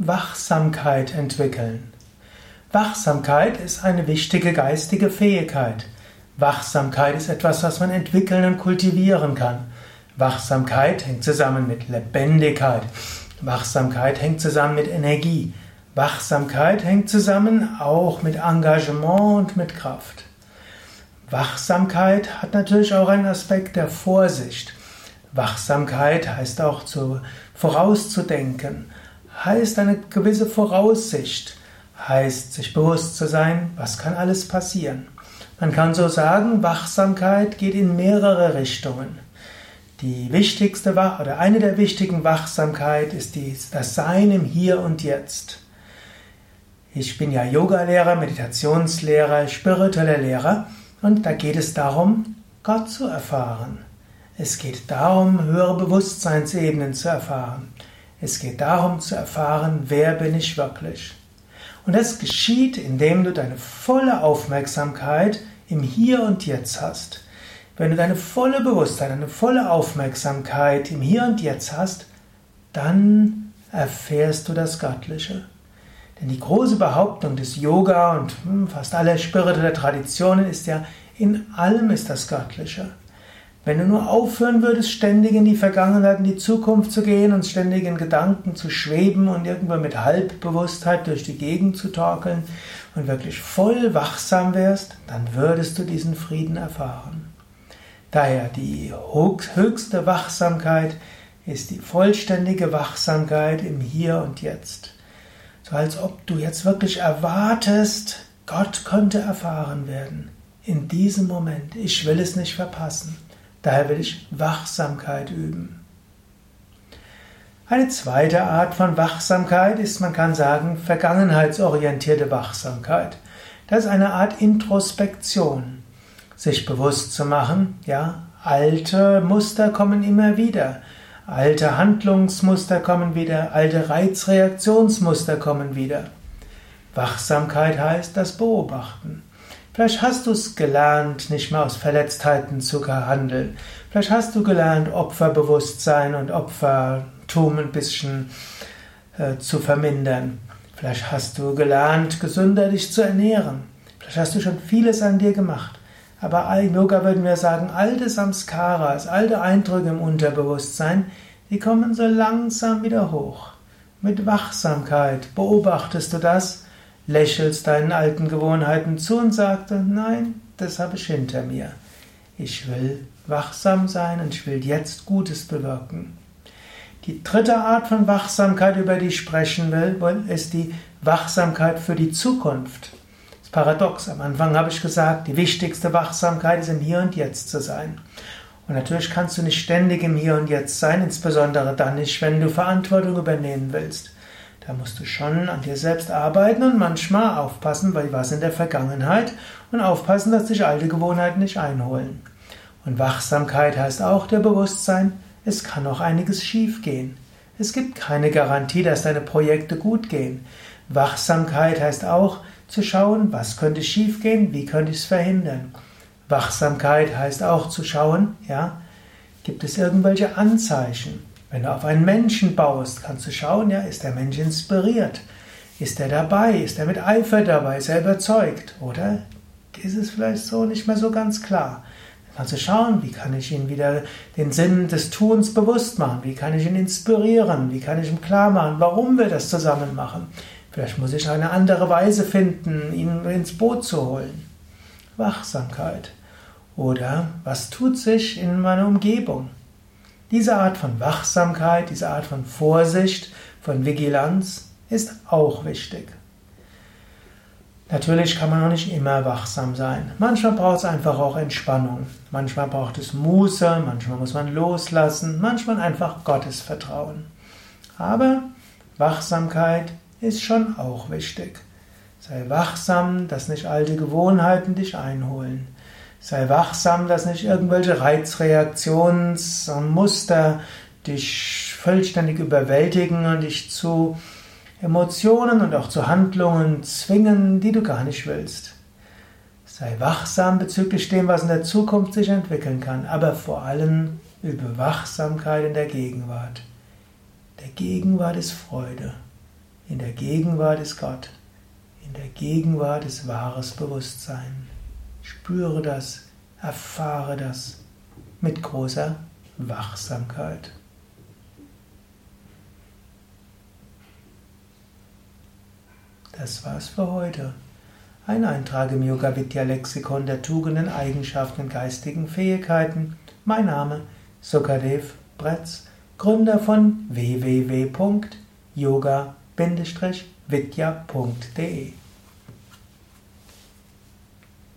Wachsamkeit entwickeln. Wachsamkeit ist eine wichtige geistige Fähigkeit. Wachsamkeit ist etwas, was man entwickeln und kultivieren kann. Wachsamkeit hängt zusammen mit Lebendigkeit. Wachsamkeit hängt zusammen mit Energie. Wachsamkeit hängt zusammen auch mit Engagement und mit Kraft. Wachsamkeit hat natürlich auch einen Aspekt der Vorsicht. Wachsamkeit heißt auch zu, vorauszudenken, heißt eine gewisse Voraussicht, heißt sich bewusst zu sein, was kann alles passieren. Man kann so sagen, Wachsamkeit geht in mehrere Richtungen. Die wichtigste oder eine der wichtigen Wachsamkeit ist das Sein im Hier und Jetzt. Ich bin ja Yogalehrer, Meditationslehrer, spiritueller Lehrer und da geht es darum, Gott zu erfahren. Es geht darum, höhere Bewusstseinsebenen zu erfahren. Es geht darum zu erfahren, wer bin ich wirklich. Und das geschieht, indem du deine volle Aufmerksamkeit im Hier und Jetzt hast. Wenn du deine volle Bewusstheit, deine volle Aufmerksamkeit im Hier und Jetzt hast, dann erfährst du das Göttliche. Denn die große Behauptung des Yoga und hm, fast aller spiritueller Traditionen ist ja, in allem ist das Göttliche. Wenn du nur aufhören würdest, ständig in die Vergangenheit, in die Zukunft zu gehen und ständig in Gedanken zu schweben und irgendwann mit Halbbewusstheit durch die Gegend zu torkeln und wirklich voll wachsam wärst, dann würdest du diesen Frieden erfahren. Daher die höchste Wachsamkeit ist die vollständige Wachsamkeit im Hier und Jetzt. So als ob du jetzt wirklich erwartest, Gott könnte erfahren werden. In diesem Moment. Ich will es nicht verpassen. Daher will ich Wachsamkeit üben. Eine zweite Art von Wachsamkeit ist, man kann sagen, vergangenheitsorientierte Wachsamkeit. Das ist eine Art Introspektion. Sich bewusst zu machen, ja, alte Muster kommen immer wieder. Alte Handlungsmuster kommen wieder, alte Reizreaktionsmuster kommen wieder. Wachsamkeit heißt das Beobachten. Vielleicht hast du es gelernt, nicht mehr aus Verletztheiten zu handeln. Vielleicht hast du gelernt, Opferbewusstsein und Opfertum ein bisschen äh, zu vermindern. Vielleicht hast du gelernt, gesünder dich zu ernähren. Vielleicht hast du schon vieles an dir gemacht. Aber im Yoga würden wir sagen, alte Samskaras, alte Eindrücke im Unterbewusstsein, die kommen so langsam wieder hoch. Mit Wachsamkeit beobachtest du das, lächelst deinen alten Gewohnheiten zu und sagst, nein, das habe ich hinter mir. Ich will wachsam sein und ich will jetzt Gutes bewirken. Die dritte Art von Wachsamkeit, über die ich sprechen will, ist die Wachsamkeit für die Zukunft ist paradox. Am Anfang habe ich gesagt, die wichtigste Wachsamkeit ist im Hier und Jetzt zu sein. Und natürlich kannst du nicht ständig im Hier und Jetzt sein, insbesondere dann nicht, wenn du Verantwortung übernehmen willst. Da musst du schon an dir selbst arbeiten und manchmal aufpassen, weil was in der Vergangenheit und aufpassen, dass dich alte Gewohnheiten nicht einholen. Und Wachsamkeit heißt auch der Bewusstsein, es kann auch einiges schiefgehen. Es gibt keine Garantie, dass deine Projekte gut gehen. Wachsamkeit heißt auch, zu schauen, was könnte schiefgehen, wie könnte ich es verhindern. Wachsamkeit heißt auch zu schauen, ja, gibt es irgendwelche Anzeichen? Wenn du auf einen Menschen baust, kannst du schauen, ja, ist der Mensch inspiriert? Ist er dabei? Ist er mit Eifer dabei? Ist er überzeugt? Oder ist es vielleicht so nicht mehr so ganz klar? Dann kannst du schauen, wie kann ich ihn wieder den Sinn des Tuns bewusst machen? Wie kann ich ihn inspirieren? Wie kann ich ihm klar machen, warum wir das zusammen machen? Vielleicht muss ich eine andere Weise finden, ihn ins Boot zu holen. Wachsamkeit. Oder was tut sich in meiner Umgebung? Diese Art von Wachsamkeit, diese Art von Vorsicht, von Vigilanz ist auch wichtig. Natürlich kann man auch nicht immer wachsam sein. Manchmal braucht es einfach auch Entspannung. Manchmal braucht es Muße, manchmal muss man loslassen, manchmal einfach Gottes Vertrauen. Aber Wachsamkeit ist schon auch wichtig. Sei wachsam, dass nicht alte Gewohnheiten dich einholen. Sei wachsam, dass nicht irgendwelche Reizreaktionsmuster dich vollständig überwältigen und dich zu Emotionen und auch zu Handlungen zwingen, die du gar nicht willst. Sei wachsam bezüglich dem, was in der Zukunft sich entwickeln kann, aber vor allem übe Wachsamkeit in der Gegenwart. Der Gegenwart ist Freude. In der Gegenwart ist Gott. In der Gegenwart ist wahres Bewusstsein. Spüre das, erfahre das mit großer Wachsamkeit. Das war's für heute. Ein Eintrag im Yoga Vidya Lexikon der Tugenden, Eigenschaften und geistigen Fähigkeiten. Mein Name Sukadev Bretz, Gründer von www.yoga-vidya.de